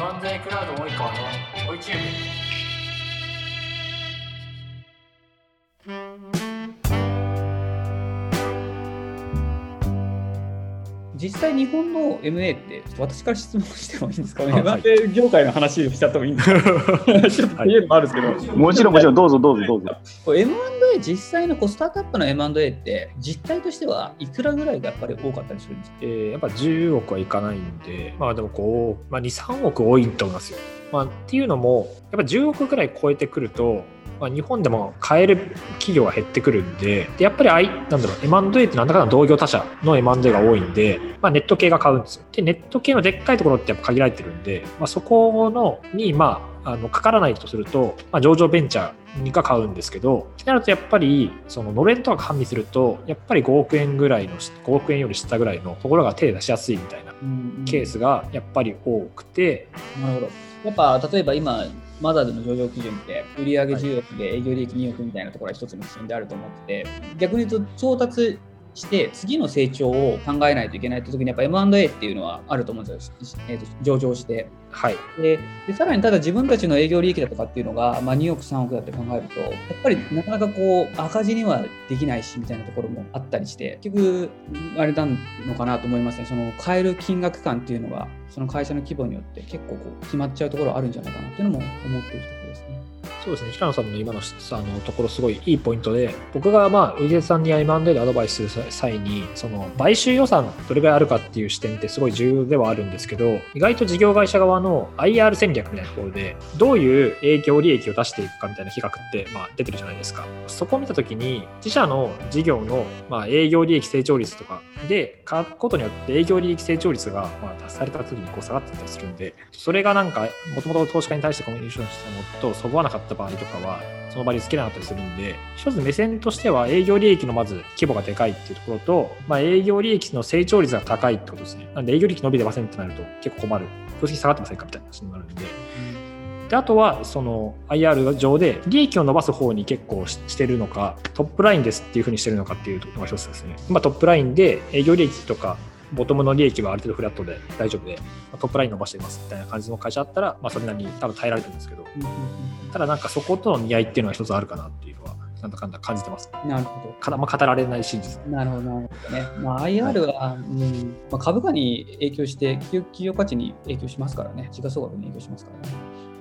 漫才クラウド及川の？追いチューブ実際日本の MA って私から質問してもいいんですか、はい。M&A 業界の話をしちゃってもい。いんですかちょっと言えるのもあるんですけど、もちろん、もちろん、どうぞどうぞどうぞ。M&A 実際のこうスタートアップの M&A って実態としてはいくらぐらいがやっぱり多かったりするんですか？えーやっぱ10億はいかないんで、まあでもこう、まあ、2、3億多いと思いますよ。まあ、っていうのも、やっぱ10億ぐらい超えてくると、まあ、日本でも買える企業が減ってくるんで、でやっぱりあい、なんだろう、M&A ってなんだかんだ同業他社の M&A が多いんで、まあ、ネット系が買うんですよ。で、ネット系のでっかいところってやっぱ限られてるんで、まあ、そこのに、まあ、あのかからないとすると、まあ、上場ベンチャーが買うんですけど、ってなるとやっぱり、そののれんとか加味すると、やっぱり5億円ぐらいの、5億円より下ぐらいのところが手出しやすいみたいなケースがやっぱり多くて、なるほど。やっぱ例えば今、マザーズの上場基準って、売上10億で営業利益2億みたいなところが一つの基準であると思ってて、逆に言うと調達して次の成長を考えないといけないって時にやっぱ M&A っていうのはあると思うんですよ、えーと上場して。はい。ででさらにただ自分たちの営業利益だとかっていうのが、まあ、2億、3億だって考えると、やっぱりなかなかこう赤字にはできないしみたいなところもあったりして、結局、あれなのかなと思いますね、その買える金額感っていうのが、その会社の規模によって結構こう決まっちゃうところあるんじゃないかなっていうのも思っていると。そうですね、平野さんの今のあのところ、すごいいいポイントで、僕が、まあ、売り手さんに M&A でアドバイスする際に、その買収予算、どれぐらいあるかっていう視点ってすごい重要ではあるんですけど、意外と事業会社側の IR 戦略みたいなところで、どういう営業利益を出していくかみたいな比較って、まあ、出てるじゃないですか。そこを見たときに、自社の事業の、まあ、営業利益成長率とかで書くことによって営業利益成長率が、まあ、達された時にこう下がってたりするんで、それがなんか、もともと投資家に対してコミュニケーションしたものとそぐわなかった場合とかは、その場につけなかったりするんで、一つ目線としては営業利益のまず規模がでかいっていうところと、まあ、営業利益の成長率が高いってことですね。なんで営業利益伸びてませんってなると結構困る。業績下がってませんかみたいな話になるんで。であとはその IR 上で利益を伸ばす方に結構ししてるのかトップラインですっていうふうにしてるのかっていうのが一つですね。まあ、トップラインで営業利益とかボトムの利益はある程度フラットで大丈夫で、まあトップライン伸ばしてますみたいな感じの会社だったら、まあ、それなりに多分耐えられてるんですけど、ただなんかそことの見合いっていうのは一つあるかなっていうのは、なんだかんだ感じてます。なるほど。かまあ、語られない真実。なるほど、ね。まあ、IR は、うんまあ、株価に影響して企業、企業価値に影響しますからね、時価総額に影響しますからね。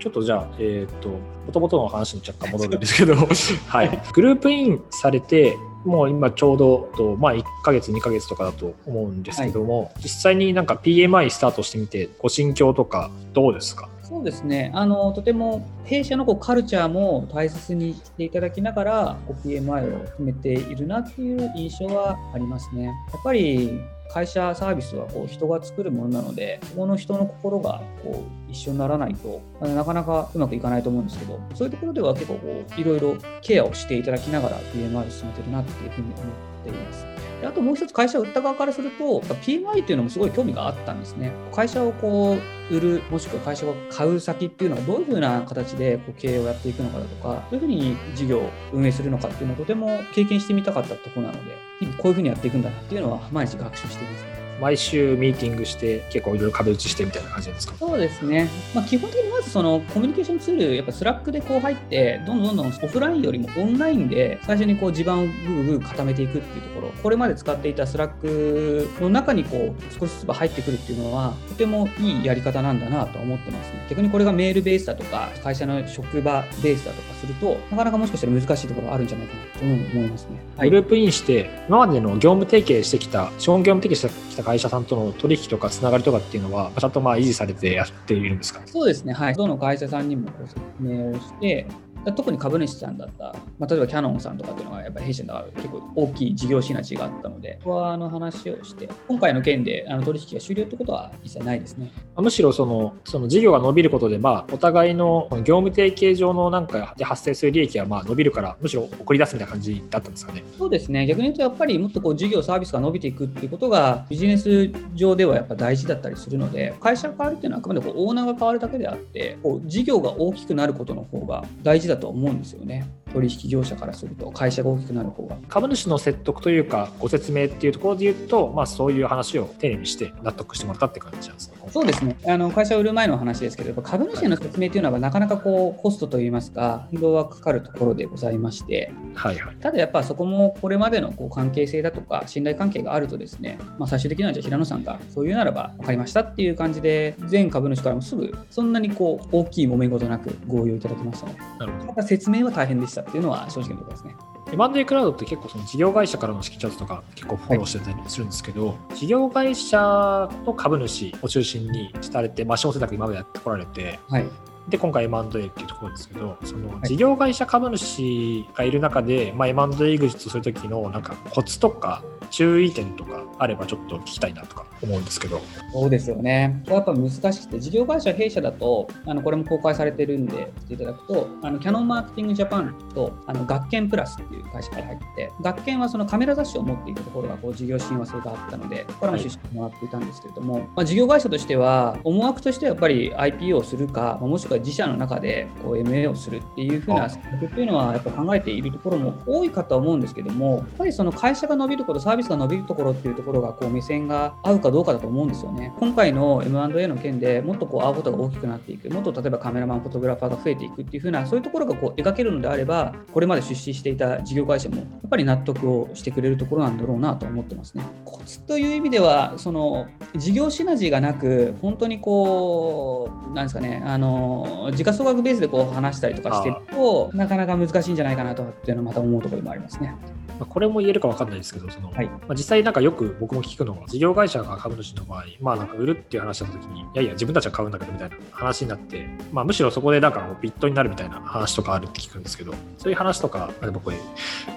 ちょっとじゃあ、えっ、と、もともとの話に若干戻るんですけど、はい。グループインされて、もう今ちょうどと、まあ、1ヶ月、2ヶ月とかだと思うんですけども、実際になんか PMI スタートしてみて、ご心境とかどうですか？そうですね。あのとても弊社のこうカルチャーも大切にしていただきながら PMI を含めているなっていう印象はありますね。やっぱり会社サービスはこう人が作るものなので、そこの人の心がこう一緒にならないと、なかなかうまくいかないと思うんですけど、そういうところでは結構こういろいろケアをしていただきながら PMI 進めてるなっていうふうに思っています。であともう一つ会社を売った側からすると、PMI っていうのもすごい興味があったんですね。会社をこう売る、もしくは会社を買う先っていうのはどういうふうな形でこう経営をやっていくのかだとか、どういうふうに事業を運営するのかっていうのをとても経験してみたかったところなので、日々こういうふうにやっていくんだなっていうのは毎日学習していますね。毎週ミーティングして、結構いろいろ壁打ちしてみたいな感じですか？そうですね、まあ、基本的にまずそのコミュニケーションツール、やっぱ Slack でこう入って、どんどんどんどんオフラインよりもオンラインで最初にこう地盤をぐぐぐ固めていくっていうところ、これまで使っていた Slack の中にこう少しずつ入ってくるっていうのは、とてもいいやり方なんだなと思ってますね。逆にこれがメールベースだとか、会社の職場ベースだとかすると、なかなかもしかしたら難しいところあるんじゃないかなと思いますね。はいグループインして、今までの業務提携してきた、資本業務提携してきた会社さんとの取引とかつながりとかっていうのは、ちゃんとまあ維持されてやっているんですか？そうですね、はい。どの会社さんにもご説明をして、特に株主さんだった、まあ、例えばキャノンさんとかっていうのは、やっぱり弊社の結構大きい事業シナジーがあったので、ここはあの話をして、今回の件であの取引が終了ってことは一切ないですね。むしろそのその事業が伸びることで、まあ、お互いの業務提携上のなんかで発生する利益がまあ伸びるから、むしろ送り出すみたいな感じだったんですかね。そうですね、逆に言うと、やっぱりもっとこう事業、サービスが伸びていくっていうことが、ビジネス上ではやっぱ大事だったりするので、会社が変わるっていうのは、あくまでこうオーナーが変わるだけであって、こう事業が大きくなることの方が大事だと思うんですよね。取引業者からすると会社が大きくなる方が株主の説得というかご説明っていうところで言うと、まあ、そういう話を丁寧にして納得してもらったって感じなんですね。そうですねあの会社を売る前の話ですけど株主への説明というのはなかなかこうコストといいますか運動はかかるところでございましてはいはい。ただやっぱそこもこれまでのこう関係性だとか信頼関係があるとですね、まあ、最終的にはじゃあ平野さんがそういうならば分かりましたっていう感じで全株主からもすぐそんなにこう大きい揉め事なく合意をいただきましたね。なるほど。ただ説明は大変でしたっていうのは正直なところですね。M&A クラウドって結構その事業会社からの資金調達とか結構フォローしてたりするんですけど、事業会社の株主を中心にされて、まあ、小選択今までやってこられて、はい。で、今回 M&A っていうところですけど、そのい事業会社株主がいる中で、まあ、M&A エグジットするときのなんかコツとか注意点とかあればちょっと聞きたいなとか思うんですけど。そうですよね。やっぱ難しくて、事業会社弊社だと、あのこれも公開されてるんで、していただくと、あのキャノンマーケティングジャパンとあの学研プラスっていう会社から入ってて、学研はそのカメラ雑誌を持っていたところがこう事業親和性があったので、ここからも出資もらっていたんですけれども、まあ、事業会社としては、思惑としてはやっぱり IPO をするか、まあもしくは自社の中でこう MA をするっていうふうな選択っていうのはやっぱ考えているところも多いかとは思うんですけども、やっぱりその会社が伸びること、サービスが伸びるところっていうところがこう目線が合うかどうかだと思うんですよね。今回の M&A の件でもっとこうアウトが大きくなっていく、もっと例えばカメラマン、フォトグラファーが増えていくっていう風な、そういうところがこう描けるのであれば、これまで出資していた事業会社もやっぱり納得をしてくれるところなんだろうなと思ってますね。コツという意味では、その事業シナジーがなく、本当にこう、なんですかね、あの時価総額ベースでこう話したりとかしてると、なかなか難しいんじゃないかなとっていうのはまた思うところもありますね。まあこれも言えるか分かんないですけど、そのはいまあ、実際なんかよく僕も聞くのは、事業会社が株主の場合、まあなんか売るっていう話だった時に、いやいや、自分たちは買うんだけどみたいな話になって、まあむしろそこでなんかビットになるみたいな話とかあるって聞くんですけど、そういう話とか、あでもこれ、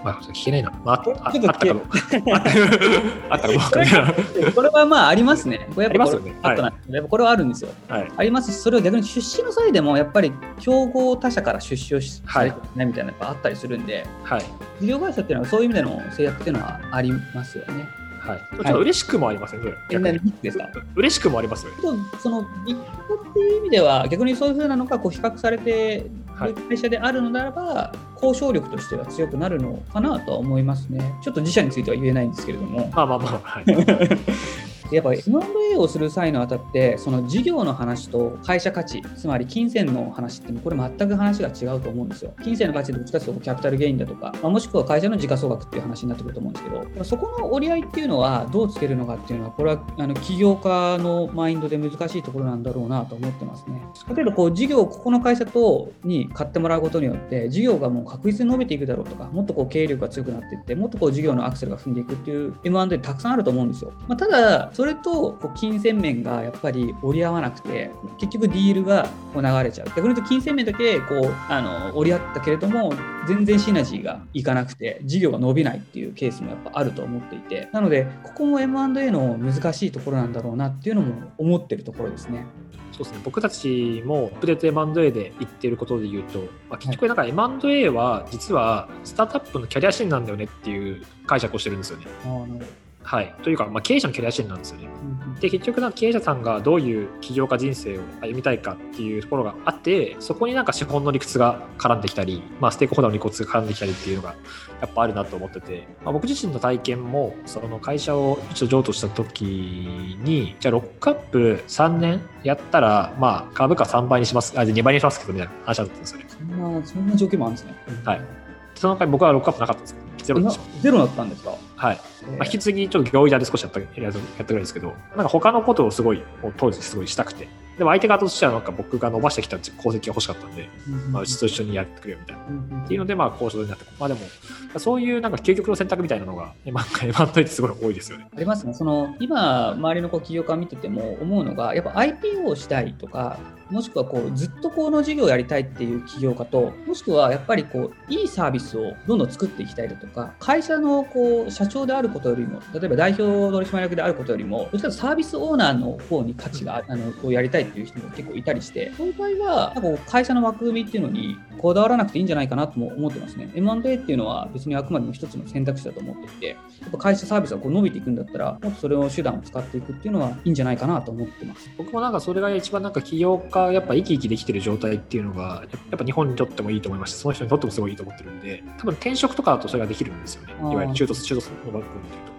まあ聞けないな。まあ、ああっとあったかどうか。あったかどうかみたいな。これはまあありますね。これやっぱこれあったなやっぱこれはあるんですよ。はい。ありますし、それは逆に出資の際でも、やっぱり競合他社から出資をしはいしないみたいなのがあったりするんで、はい。事業会社っていうのはそういう意味での制約っていうのはありますよね。はい。ちょっと嬉しくもありません、それ。ですか？嬉しくもありますよ。とそのビットっていう意味では、逆にそういうふうなのがこう比較されてはいいる会社であるのならば、交渉力としては強くなるのかなとは思いますね。ちょっと自社については言えないんですけれども。まあまあまあ、はい。やっぱ M&A をする際のあたってその事業の話と会社価値つまり金銭の話ってこれ全く話が違うと思うんですよ。金銭の価値でどっちかというとキャピタルゲインだとか、まあもしくは会社の時価総額っていう話になってくると思うんですけどそこの折り合いっていうのはどうつけるのかっていうのはこれはあの起業家のマインドで難しいところなんだろうなと思ってますね。例えばこう事業をここの会社とに買ってもらうことによって事業がもう確実に伸びていくだろうとかもっとこう経営力が強くなっていってもっとこう事業のアクセルが踏んでいくっていう M&A たくさんあると思うんですよ、まあ、ただそれと金銭面がやっぱり折り合わなくて結局ディールがこう流れちゃう逆に言うと金銭面だけこうあの折り合ったけれども全然シナジーがいかなくて事業が伸びないっていうケースもやっぱあると思っていてなのでここも M&A の難しいところなんだろうなっていうのも思ってるところですね。そうですね、僕たちもアップデート M&A で言ってることで言うと、まあ、結局なんか M&A は実はスタートアップのキャリア支援なんだよねっていう解釈をしてるんですよね。はい、というか、まあ、経営者のキャリア支援なんですよね。うんで結局なんか経営者さんがどういう起業家人生を歩みたいかっていうところがあってそこになんか資本の理屈が絡んできたり、まあ、ステークホルダーの理屈が絡んできたりっていうのがやっぱあるなと思ってて、まあ、僕自身の体験もその会社を一度譲渡した時にじゃあロックアップ3年やったら、まあ、株価3倍にしますあ2倍にしますけどみたいな話だったんですよね。そんなそんな状況もあるんですね。はいその回僕はロックアップなかったんですよゼロでした。ゼロだったんですか？はいまあ、引き継ぎちょっと業者で少しやったややったぐらいですけど、なんか他のことをすごい、当時すごいしたくて、でも相手側としてはなんか僕が伸ばしてきた功績が欲しかったんで、まあ、うちと一緒にやってくれよみたいな。っていうので、まあ、交渉になって、まあでも、そういうなんか究極の選択みたいなのが、まあ、M&A ってすごい多いですよね。ありますね。その今、周りのこう起業家見てても思うのが、やっぱ IPO をしたいとか、もしくはこうずっとこの事業をやりたいっていう起業家と、もしくはやっぱりこういいサービスをどんどん作っていきたいだとか、会社のこう社長であることよりも、例えば代表取締役であることよりも、どちらかとサービスオーナーの方に価値がああのこうやりたいっっていう人も結構いたりして、そういう場合は、なんか会社の枠組みっていうのにこだわらなくていいんじゃないかなとも思ってますね。M&A っていうのは別にあくまでも一つの選択肢だと思っていて、やっぱ会社サービスがこう伸びていくんだったら、もっとそれを手段を使っていくっていうのはいいんじゃないかなと思ってます。僕もなんかそれが一番なんか起業家やっぱ生き生きできてる状態っていうのがやっぱ日本にとってもいいと思いましてその人にとってもすごいいいと思ってるんで。多分転職とかだとそれができるんですよね。いわゆる中途中途の部分でいうと。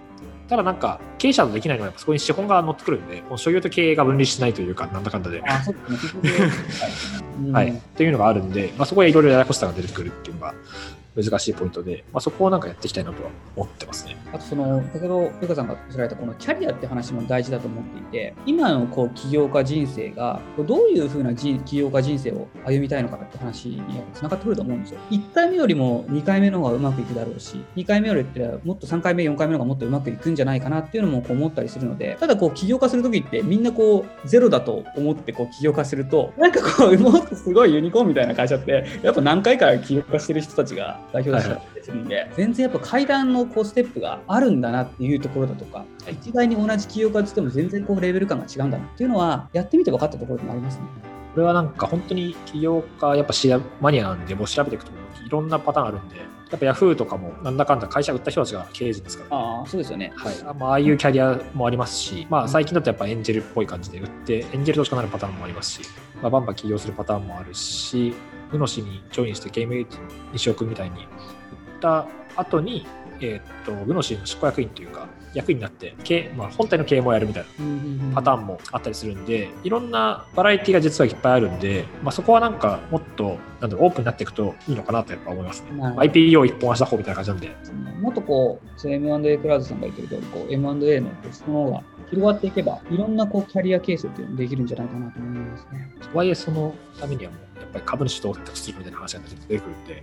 ただなんか経営者だとできないのはやっぱそこに資本が乗ってくるんでこの所有と経営が分離しないというかなんだかんだで、あ、そうですね。結局うんはい、っていうのがあるんで、まあ、そこへいろいろややこしさが出てくるっていうのが難しいポイントで、まあ、そこをなんかやっていきたいなとは思ってますね。あとその、先ほど、ゆかさんがおっしゃられたこのキャリアって話も大事だと思っていて、今のこう起業家人生が、どういうふうな人起業家人生を歩みたいのかって話につながってくると思うんですよ。1回目よりも2回目の方がうまくいくだろうし、2回目よりってもっと3回目、4回目の方がもっとうまくいくんじゃないかなっていうのもこう思ったりするので、ただこう起業家するときってみんなこうゼロだと思ってこう起業家すると、なんかこう、もっとすごいユニコーンみたいな会社って、やっぱ何回か起業家してる人たちが代表だったりするんで、全然やっぱ階段のこうステップがあるんだなっていうところだとか、一概に同じ起業家としても全然こうレベル感が違うんだなっていうのは、やってみて分かったところでもありますね。これはなんか本当に起業家やっぱシェアマニアなんでもう調べていくといろんなパターンあるんでやっぱヤフーとかもなんだかんだ会社売った人たちが経営陣ですから、ああ、そうですよね。はい。まあ、ああいうキャリアもありますし、まあ、最近だとやっぱエンジェルっぽい感じで売ってエンジェル投資家になるパターンもありますし、まあ、バンバン起業するパターンもあるしグノシにジョインしてゲーム西尾君みたいに売った後にえーっとグノシーの執行役員というか役員になってまあ、本体の経営もやるみたいなパターンもあったりするんで、いろんなバラエティが実はいっぱいあるんで、まあ、そこはなんかもっとなんだろうオープンになっていくといいのかなとやっぱ思いますね。IPO 一本足打法みたいな感じなんで、もっとこう、M&A クラウドさんが言ってる通り、こう M&A のその方が広がっていけば、いろんなこうキャリア形成っていうのもできるんじゃないかなと思いますね。とはいえそのためにはもうやっぱり株主と選択するみたいな話が出てくるんで、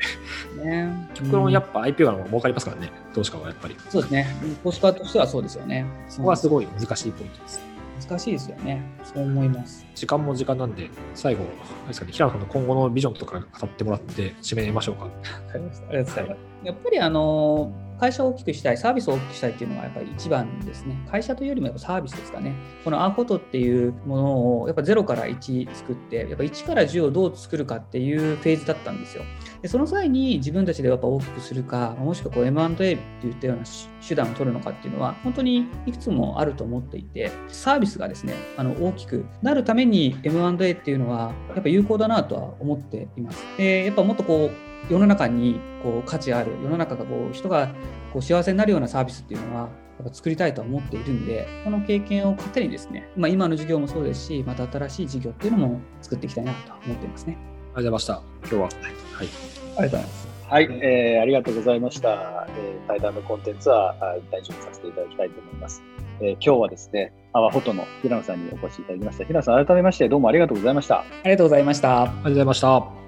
ね極論やっぱ IPO の方が儲かりますからね、投資家はやっぱり。そうですね。投資家としてはそうですよね。そこはすごい難しいポイントです。難しいですよね。そう思います。時間も時間なんで、最後、あれですかね、平野さんの今後のビジョンとか語ってもらって締めましょうか。ありがとうございます。やっぱりあの会社を大きくしたい、サービスを大きくしたいっていうのがやっぱり一番ですね。会社というよりもやっぱサービスですかね。このアーフォトっていうものをやっぱ0から1作って、やっぱ1から10をどう作るかっていうフェーズだったんですよ。でその際に自分たちでやっぱ大きくするか、もしくはこう M&A って言ったような手段を取るのかっていうのは、本当にいくつもあると思っていて、サービスがですね、あの大きくなるために M&A っていうのは、やっぱ有効だなとは思っています。でやっぱもっとこう、世の中にこう価値ある、世の中がこう人がこう幸せになるようなサービスっていうのは、やっぱ作りたいとは思っているんで、この経験を糧にですね、まあ、今の授業もそうですし、また新しい事業っていうのも作っていきたいなと思っていますね。ありがとうございました。今日は。はい。ありがとうございます。はい、えーありがとうございました。えー対談のコンテンツはあ大丈夫させていただきたいと思います。えー今日はですね、アワフォトの平野さんにお越しいただきました。平野さん、改めましてどうもありがとうございました。ありがとうございました。ありがとうございました。